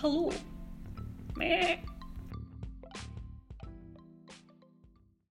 Hello, Meh.